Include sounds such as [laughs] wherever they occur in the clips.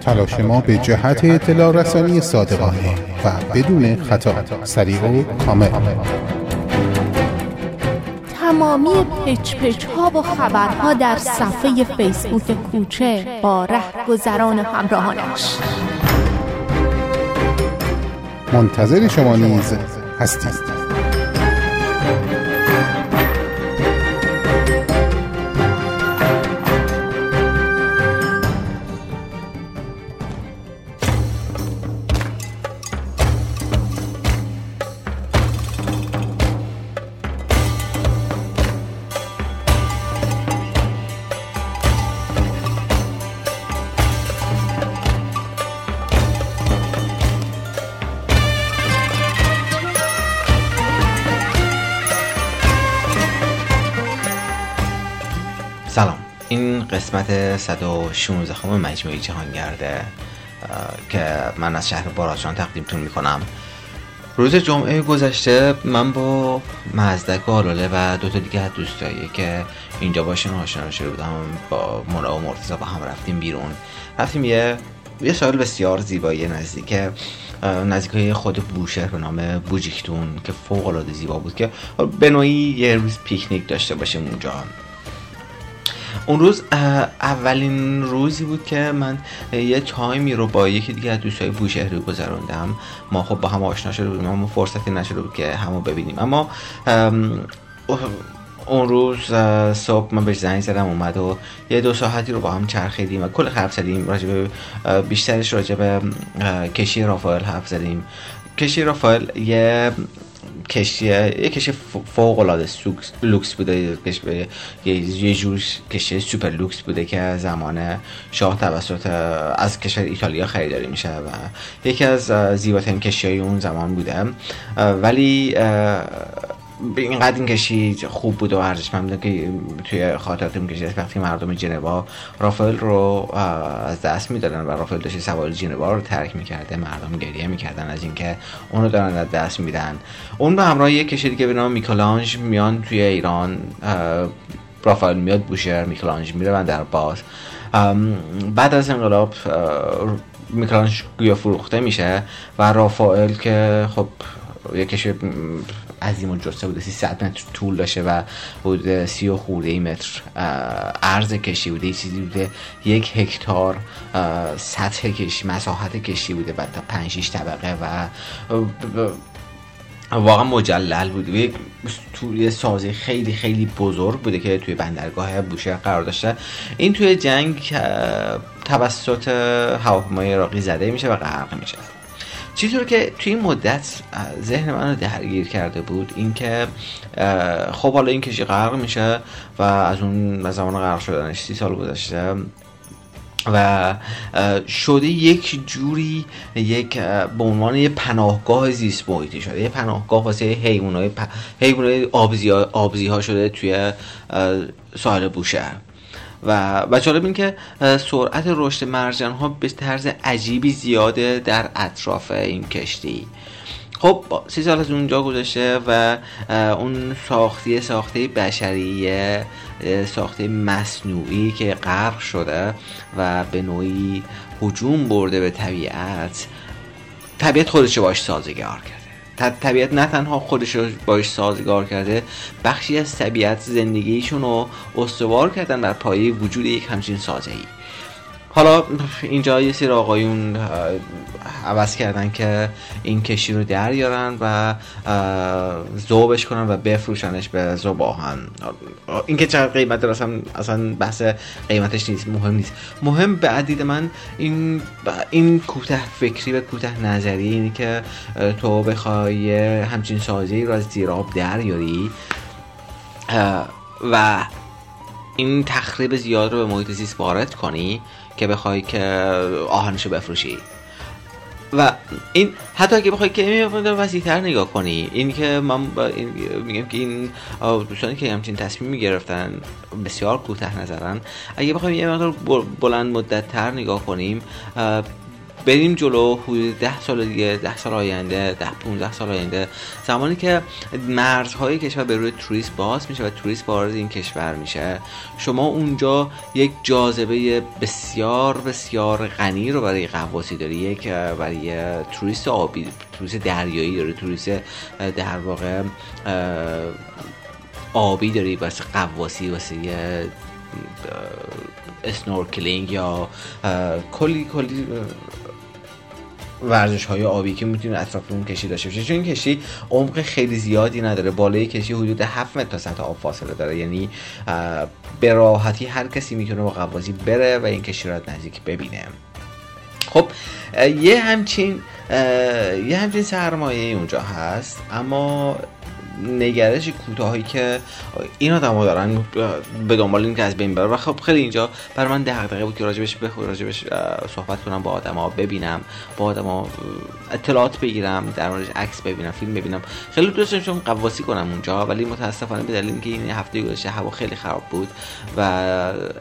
تلاش ما به جهت اطلاع رسانی صادقانه و بدون خطا سریع و کامل. تمامی پچ پچ ها و خبرها در صفحه فیسبوک کوچه با رهگذران همراهانش. منتظر شما نیز هستید. قسمت 116 خمه مجموعه جهانگرده که من از شهر باراشان تقدیمتون می‌کنم. روز جمعه گذشته من با مزدک و آلاله و دو تا دیگه از دوستایی که اینجا باشن آشنا شده بودم با مونا و مرتضا با هم رفتیم بیرون. رفتیم یه یه سال بسیار زیبایی نزدیک نزدیک خود بوشهر به نام بوجیکتون که فوق العاده زیبا بود که به نوعی یه روز پیکنیک داشته باشیم اونجا. اون روز اولین روزی بود که من یه تایمی رو با یکی دیگه از دوستای بوشهری گذروندم ما خب با هم آشنا شده بودیم اما فرصتی نشده بود که همو ببینیم. اما اون روز صبح من بهش زنگ زدم اومد و یه دو ساعتی رو با هم چرخیدیم و کل حرف زدیم. راجب بیشترش راجب کشی رافائل حرف زدیم. کشتی رافائل یه کشتی یه کشتی فوق العاده لوکس بوده یه جور کشتی سوپر لوکس بوده که زمان شاه توسط از کشور ایتالیا خریداری میشه و یکی از زیباترین کشتی های اون زمان بوده. ولی اینقدر این کشتی خوب بود و ارزشمند بوده که توی خاطرات این کشتی وقتی مردم جنوا رافائل رو از دست می‌دادن و رافائل داشت سوال جنوا رو ترک می‌کرده مردم گریه می‌کردن از اینکه اونو دارن از دست میدن. اون به همراه یک کشی دیگه به نام میکلانج میان توی ایران رافائل میاد بوشهر میکلانج میره در باز. بعد از انقلاب میکلانج گویا فروخته میشه و رافائل که خب یک کشی عظیم و جسته بوده 300 متر طول داشته و سی و خورده متر عرض کشی بوده چیزی بوده یک هکتار سطح کشی مساحت کشی بوده بعد تا 5 6 طبقه و واقعا مجلل بود یک توی سازی خیلی خیلی بزرگ بوده که توی بندرگاه بوشهر قرار داشته. این توی جنگ توسط هواپیمای عراقی زده میشه و غرق میشه. چیزی رو که توی این مدت ذهن من رو درگیر کرده بود اینکه خب حالا این کشی غرق میشه و از اون زمان غرق شدنش سی سال گذشته و شده یک جوری یک به عنوان یه پناهگاه زیست محیطی شده یه پناهگاه واسه حیوانات پ... آبزی. آبزی ها شده توی ساحل بوشهر و و جالب این که سرعت رشد مرجان ها به طرز عجیبی زیاده در اطراف این کشتی. خب سی سال از اونجا گذشته و اون ساختی ساخته بشریه ساخته مصنوعی که غرق شده و به نوعی حجوم برده به طبیعت طبیعت خودش باش سازگار کرد. طبیعت نه تنها خودش رو باش سازگار کرده بخشی از طبیعت زندگیشون رو استوار کردن بر پایه وجود یک همچین سازه ای حالا اینجا یه سری آقایون عوض کردن که این کشی رو در و زوبش کنن و بفروشنش به زباهن این که چقدر قیمت داره اصلا, اصلا بحث قیمتش نیست مهم نیست. مهم به عدید من این این کوته فکری و کوته نظری اینی که تو بخوای همچین سازی رو از زیراب دریاری و این تخریب زیاد رو به محیط زیست وارد کنی که بخوای که آهنشو بفروشی. و این حتی اگه بخوای که وسیع تر نگاه کنی این که من این میگم که این دوستانی که همچین تصمیم می‌گرفتن بسیار کوتاه نظرن اگه بخوایم یه مقدار بلند مدت تر نگاه کنیم بریم جلو حدود ده سال دیگه ده سال آینده ده 15 سال آینده. زمانی که مرزهای کشور به روی توریست باز میشه و توریست وارد این کشور میشه شما اونجا یک جاذبه بسیار بسیار غنی رو برای غواصی داری. یک برای توریست آبی توریست دریایی داری توریست در واقع آبی داری واسه غواصی واسه snorkeling یا کلی کلی ورزش های آبی که می‌تونه اطراف اون کشی داشته باشه چون این کشی عمق خیلی زیادی نداره. بالای کشی حدود 7 متر تا سطح آب فاصله داره. یعنی به راحتی هر کسی می‌تونه با قوازی بره و این کشی را نزدیک ببینه. خب یه همچین یه همچین سرمایه اونجا هست. اما نگرش کوتاهی که این آدما دارن به دنبال این که از بین بره. و خب خیلی اینجا برای من دغدغه بود که راجبش بخور راجبش صحبت کنم با آدما ببینم با آدما اطلاعات بگیرم در موردش عکس ببینم فیلم ببینم. خیلی دوست داشتم قواسی کنم اونجا ولی متاسفانه به دلیل اینکه این هفته گذشته هوا خیلی خراب بود و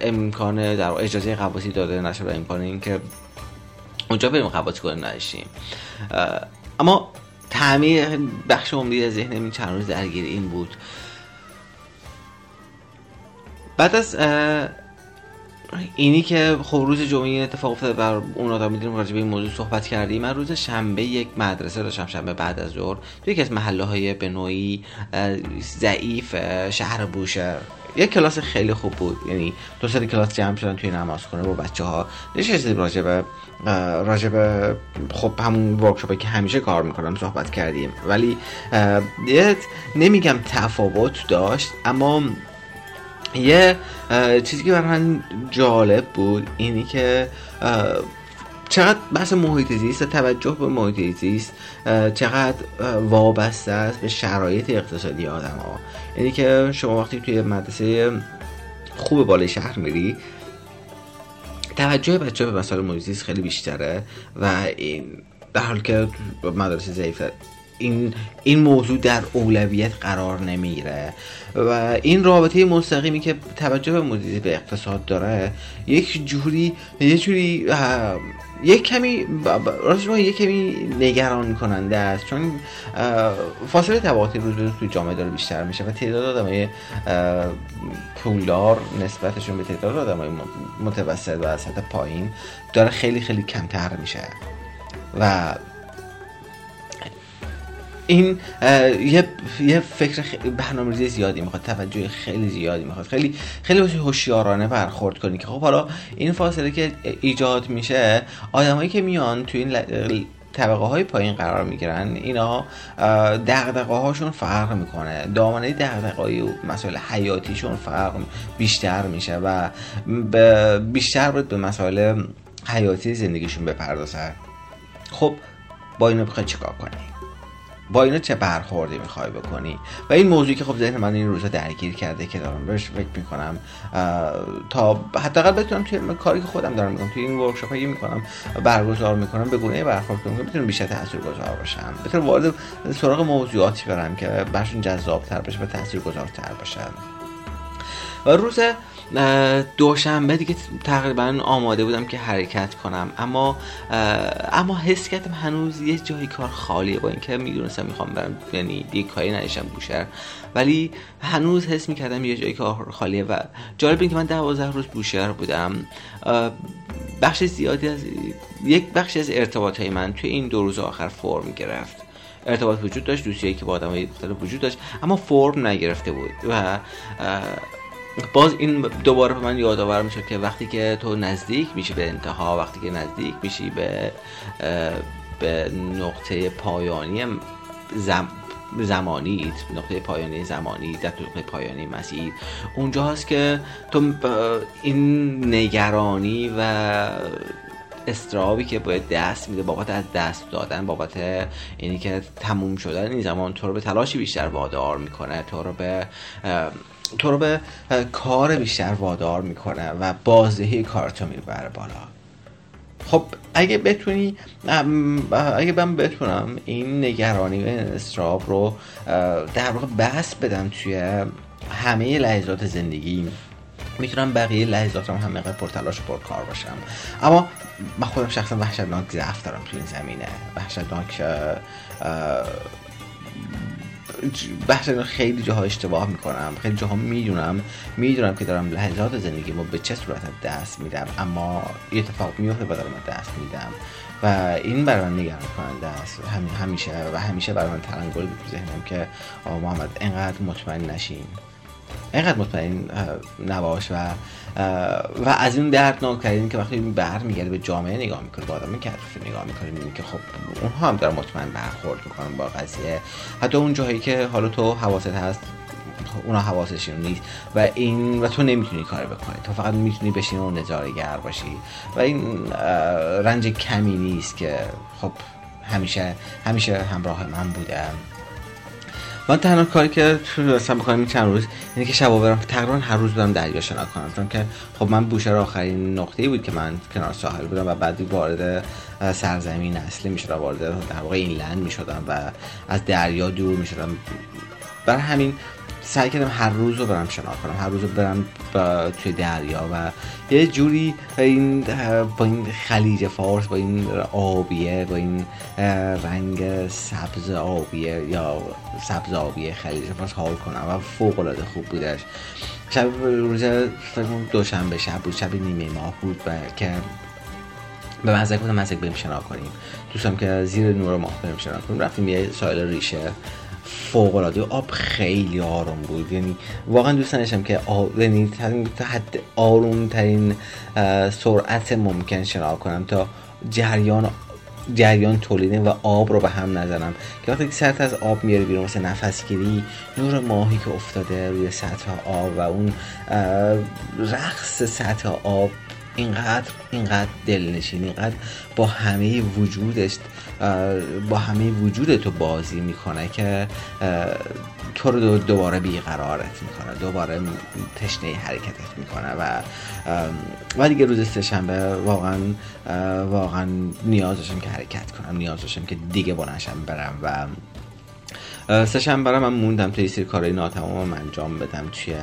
امکان در اجازه قواسی داده نشد و امکان اینکه اونجا بریم قواسی کنیم نداشتیم. اما تعمیر بخش عمده از ذهن این چند روز درگیر این بود. بعد از اینی که خب روز جمعه اتفاق افتاد بر اون آدم می‌دونیم راجع به این موضوع صحبت کردیم من روز شنبه یک مدرسه داشتم شنبه بعد از ظهر تو یکی از محله های به نوعی ضعیف شهر بوشهر. یک کلاس خیلی خوب بود. یعنی دو سری کلاس جمع شدن توی نمازخونه با بچه ها نشستیم راجع به راجع به خب همون ورکشاپی که همیشه کار می‌کنم صحبت کردیم. ولی نمیگم تفاوت داشت اما یه چیزی که برای من جالب بود اینی که چقدر بحث محیط زیست و توجه به محیط زیست چقدر وابسته است به شرایط اقتصادی آدم ها. یعنی که شما وقتی توی مدرسه خوب بالای شهر میری توجه بچه به مسائل محیط خیلی بیشتره و این در حال که مدرسه ضعیفه. این این موضوع در اولویت قرار نمی‌گیره. و این رابطه مستقیمی که توجه به مدیریت به اقتصاد داره یک جوری یک جوری یک کمی راستش یک کمی نگران کننده است. چون فاصله طبقاتی روز روز تو جامعه داره بیشتر میشه و تعداد آدمای پولدار نسبتشون به تعداد آدمای متوسط و سطح پایین داره خیلی خیلی کمتر میشه. و این یه یه فکر برنامه‌ریزی زیادی می‌خواد توجه خیلی زیادی می‌خواد. خیلی خیلی هوشیارانه برخورد کنی که خب حالا این فاصله که ایجاد میشه آدمایی که میان تو این طبقه های پایین قرار می‌گیرن اینا دغدغه هاشون فرق می‌کنه. دامنه دغدغه های مسائل حیاتیشون فرق بیشتر میشه و بیشتر باید به مسائل حیاتی زندگیشون بپردازن خب با اینو بخوای چیکار کنی؟ با اینا چه برخوردی می‌خوای بکنی؟ و این موضوعی که خب ذهن من این روزا درگیر کرده که دارم بهش فکر می‌کنم تا حداقل بتونم توی کاری که خودم دارم می‌کنم توی این ورکشاپ هایی می‌کنم برگزار می‌کنم به گونه برخورد کنم که بتونم بیشتر تاثیرگذار باشم. بتونم وارد سراغ موضوعاتی برم که برشون جذابتر بشه و تاثیرگذارتر باشم. و روز دوشنبه دیگه تقریبا آماده بودم که حرکت کنم. اما اما حس کردم هنوز یه جایی کار خالیه با اینکه می‌دونستم می‌خوام برم یعنی یه کاری نشم بوشهر. ولی هنوز حس می‌کردم یه جایی کار خالیه و جالب این که من دوازده روز بوشهر بودم. بخش زیادی از یک بخش از ارتباط های من توی این دو روز آخر فرم گرفت. ارتباط وجود داشت دوستیایی که با آدم مختلف وجود داشت اما فرم نگرفته بود و باز این دوباره به من یادآور میشه که وقتی که تو نزدیک میشی به انتها وقتی که نزدیک میشی به به نقطه پایانی زم زمانی نقطه پایانی زمانی در نقطه پایانی مسیر اونجاست که تو این نگرانی و استرابی که باید دست میده بابت از دست دادن بابت اینی که تموم شدن این زمان تو رو به تلاشی بیشتر وادار می‌کنه تو رو به تو رو به کار بیشتر وادار می‌کنه و بازدهی کارتو می‌بره بالا. خب اگه بتونی اگه من بتونم این نگرانی و استراب رو در واقع بس بدم توی همه لحظات زندگی می‌تونم بقیه لحظاتم هم مقدار پرتلاش و پرکار باشم. اما من خودم شخصا وحشتناک ضعف دارم تو این زمینه. وحشتناک بحث خیلی جاها اشتباه می‌کنم خیلی جاها می‌دونم می‌دونم که دارم لحظات زندگی ما به چه صورت دست میدم اما یه اتفاق میفته و دارم دست میدم. و این برای من نگران کننده است همیشه و همیشه برای من تلنگل بود ذهنم که محمد انقدر مطمئن نشین. اینقدر مطمئن نباش و و از این دردناک ترین که وقتی بر میگرده به جامعه نگاه می‌کنه به آدم که نگاه می‌کنه می‌بینی که خب اونها هم دارن مطمئن برخورد می‌کنن با قضیه. حتی اون جایی که حالا تو حواست هست اونا حواسشون نیست و این و تو نمی‌تونی کار بکنی. تو فقط می‌تونی بشین و نظارگر باشی. و این رنج کمی نیست که خب همیشه همیشه همراه من بودم من تنها کاری که داشتم بکنم این چند روز اینه که شبا برم. تقریبا هر روز برم دریا شنا کنم. چون که خب من بوشهر آخرین نقطه بود که من کنار ساحل بودم و بعدی وارد سرزمین اصلی می‌شدم وارد در واقع این لند می‌شدم و از دریا دور می‌شدم. برای همین سعی کردم هر روز رو برم شنا کنم هر روز رو برم توی دریا و یه جوری این با این خلیج فارس با این آبیه با این رنگ سبز آبیه یا سبز آبیه خلیج فارس حال کنم و فوق العاده خوب بودش. شب روز دوشنبه شب بود شب نیمه ماه بود و که به مزدک بودم مزدک بریم شنا کنیم. دوستم که زیر نور ماه بریم شنا کنیم رفتیم یه سایل ریشه. فوق العاده آب خیلی آروم بود. یعنی واقعا دوست داشتم که آب یعنی تا حد آروم ترین سرعت ممکن شنا کنم تا جریان جریان تولید و آب رو به هم نزنم. که وقتی سطح از آب میاره بیرون واسه نفس گیری نور ماهی که افتاده روی سطح آب و اون رقص سطح آب اینقدر اینقدر دلنشین اینقدر با همه وجودش با همه وجود تو بازی می‌کنه که تو رو دوباره بیقرارت می‌کنه دوباره تشنه حرکتت می‌کنه و و دیگه روز سهشنبه واقعا واقعا نیاز داشتم که حرکت کنم نیاز داشتم که دیگه بلنشم برم و سهشنبه من موندم توی سری کارهای ناتمام انجام بدم. توی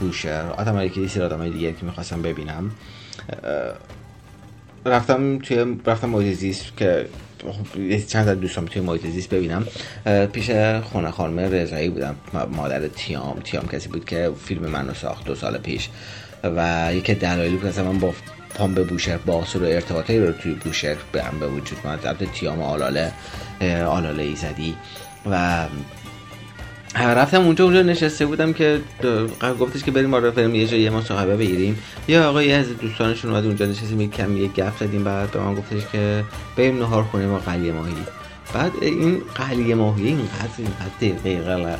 بوشهر آدم یکی سری آدم دیگه که می‌خواستم ببینم. رفتم توی رفتم محیط که چند از دوستان توی محیط ببینم. پیش خونه خانم رضایی بودم. مادر تیام. تیام کسی بود که فیلم منو ساخت دو سال پیش. و یکی دلایلی بود که من با پام به بوشهر باصل و ارتباطی رو توی بوشهر برم به وجود من تیام آلاله آلاله ایزدی. و رفتم اونجا اونجا نشسته بودم که گفتش که بریم آره بریم یه جایی مصاحبه بگیریم. یا آقای از دوستانشون اومد اونجا نشستیم یک کم یک گپ زدیم بعد به من گفتش که بریم نهار خونیم با قلیه ماهی. بعد این قلیه ماهی اینقدر اینقدر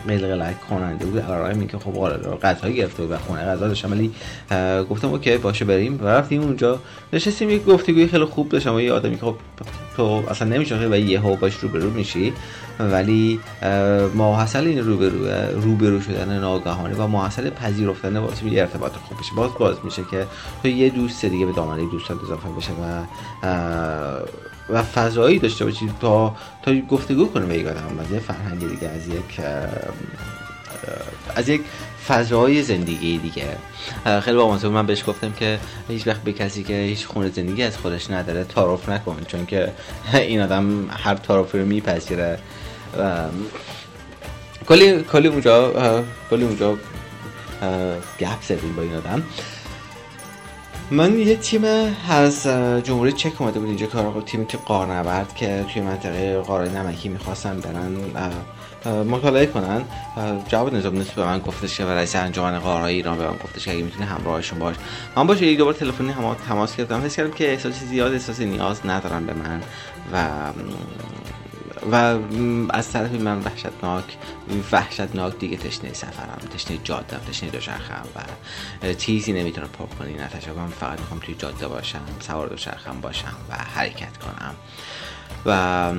قلقلک کننده بود. آرای این که خب آره غذا گرفته بود و خونه غذا داشتم. ولی گفتم اوکی باشه بریم. و رفتیم اونجا. نشستیم یک گفتگوی خیلی خوب داشتم یه آدمی که خب تو اصلا نمیشه و یه ها باش رو برو میشی. ولی ماحصل این روبرو روبرو شدن ناگهانی و ماحصل پذیرفتن واسه یه ارتباط خوب بشه باز باز میشه که تو یه دوست دیگه به دامنه دوستات اضافه بشه و و فضایی داشته باشید تا تا گفتگو کنه به یک آدم. از یه فرهنگ دیگه از یک از یک فضای زندگی دیگه. خیلی با من بهش گفتم که هیچ وقت به کسی که هیچ خونه زندگی از خودش نداره تعارف نکن چون که [laughs] این آدم هر تعارفی رو میپذیره. کلی کلی اونجا کلی اونجا گپ زدیم با این آدم. من یه تیم از جمهوری چک اومده بود اینجا کار تیم که قارنورد که توی منطقه قاره نمکی می‌خواستن برن مطالعه کنن. جواب نظام نیست به من گفتش که رئیس انجمن قارهای ایران به من گفتش که اگه می‌تونی همراهشون باش. من باشه یک دوبار تلفنی هم تماس گرفتم. حس کردم که احساسی زیاد احساسی نیاز ندارن به من و و از طرفی من وحشتناک وحشتناک دیگه تشنه سفرم تشنه جاده تشنه دوچرخم و چیزی نمی‌تونه پر کنی نتشه من فقط می‌خوام توی جاده باشم سوار دوچرخم باشم و حرکت کنم. و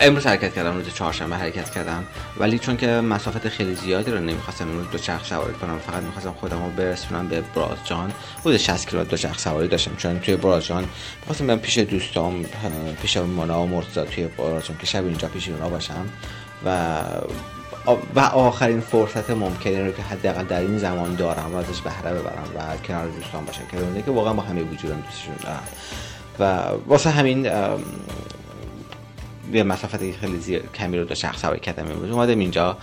امروز حرکت کردم روز چهارشنبه حرکت کردم. ولی چون که مسافت خیلی زیادی رو نمی‌خواستم امروز دو چرخ سواری کنم فقط می‌خواستم خودم رو برسونم به برازجان بود 60 کیلومتر دو چرخ سواری داشتم چون توی برازجان می‌خواستم برم پیش دوستام پیش مونا و مرتضی توی برازجان که شب اینجا پیش اونا باشم. و و آخرین فرصت ممکنه رو که حداقل در این زمان دارم و ازش بهره ببرم و کنار دوستان باشم. که که واقعا با همه وجودم دوستشون دارم. و واسه همین یه مسافت خیلی زیر کمی رو داشت شخص هوایی کردم امروز اومدم اینجا.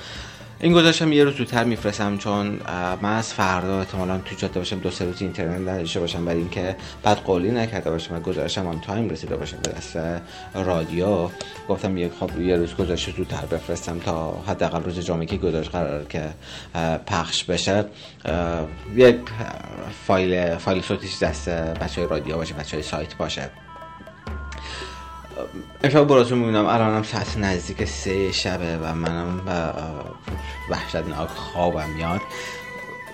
این گذاشتم یه روز زودتر میفرستم چون من از فردا احتمالا تو جاده باشم دو سه روز اینترنت نداشته باشم برای اینکه بعد قولی نکرده باشم و گزارشم آن تایم رسیده باشم به دست رادیو. گفتم یک خب یه روز گزارش زودتر بفرستم تا حداقل روز جمعه که گزارش قرار که پخش بشه. یک فایل فایل صوتیش دست بچه های رادیو باشه بچه های سایت باشه. امشب براتون می‌بینم. الانم ساعت نزدیک سه شبه و منم وحشتناک خوابم میاد.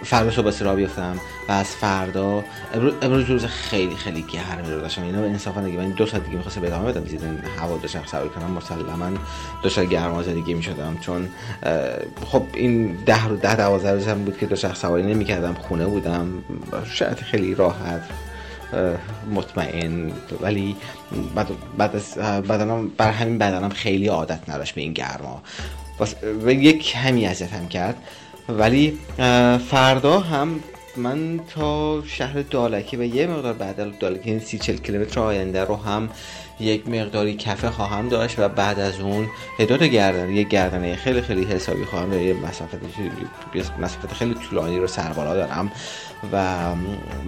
فردا صبح را بیفتم و از فردا امروز روز خیلی خیلی گرمی رو داشتم. اینا انصافا دیگه من دو ساعت دیگه می‌خواستم ادامه بدم. زیدن هوا داشتم سواری کنم. مسلما دو ساعت گرم دیگه می‌شدم. چون خب این ده رو ده دوازده روز هم بود که دو شخص سواری نمی‌کردم. خونه بودم. شاید خیلی راحت. مطمئن. ولی بعد, بعد از بدنم بر همین بدنم خیلی عادت نداشت به این گرما. و یک کمی هم کرد. ولی فردا هم من تا شهر دالکی و یه مقدار بعد دالکی این سی چل کیلومتر آینده رو هم یک مقداری کفه خواهم داشت و بعد از اون هداد گردن یک گردنه خیلی خیلی حسابی خواهم داشت یه مسافت مسافت خیلی طولانی رو سربالا دارم و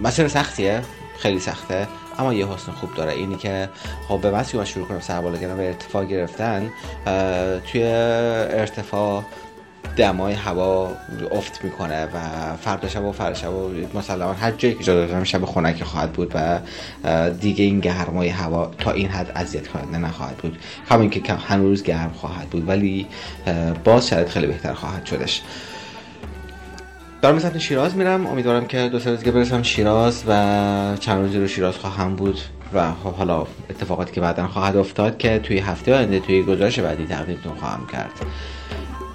مسیر سختیه. خیلی سخته اما یه حسن خوب داره. اینی که خب به وقتی من شروع کنم سربالا گرفتن و ارتفاع گرفتن توی ارتفاع دمای هوا افت می‌کنه و فردا شب و فردا شب و مثلا هر جایی که جا دارم شب خنک خواهد بود و دیگه این گرمای هوا تا این حد اذیت کننده نخواهد بود. همین که هنوز گرم خواهد بود ولی باز شرایط خیلی بهتر خواهد شدش. دارم سمت شیراز میرم. امیدوارم که دو سه روز برسم شیراز و چند روزی رو شیراز خواهم بود و خب حالا اتفاقاتی که بعدا خواهد افتاد که توی هفته آینده توی گزارش بعدی تقدیمتون خواهم کرد.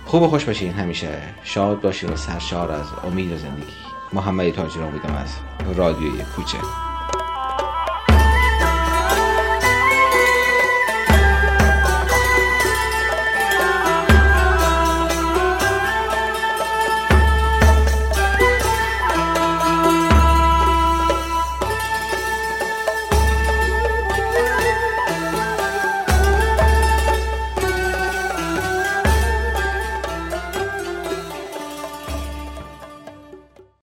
خوب و خوش باشین. همیشه شاد باشین و سرشار از امید و زندگی. محمد تاجر امیدم از رادیوی کوچه.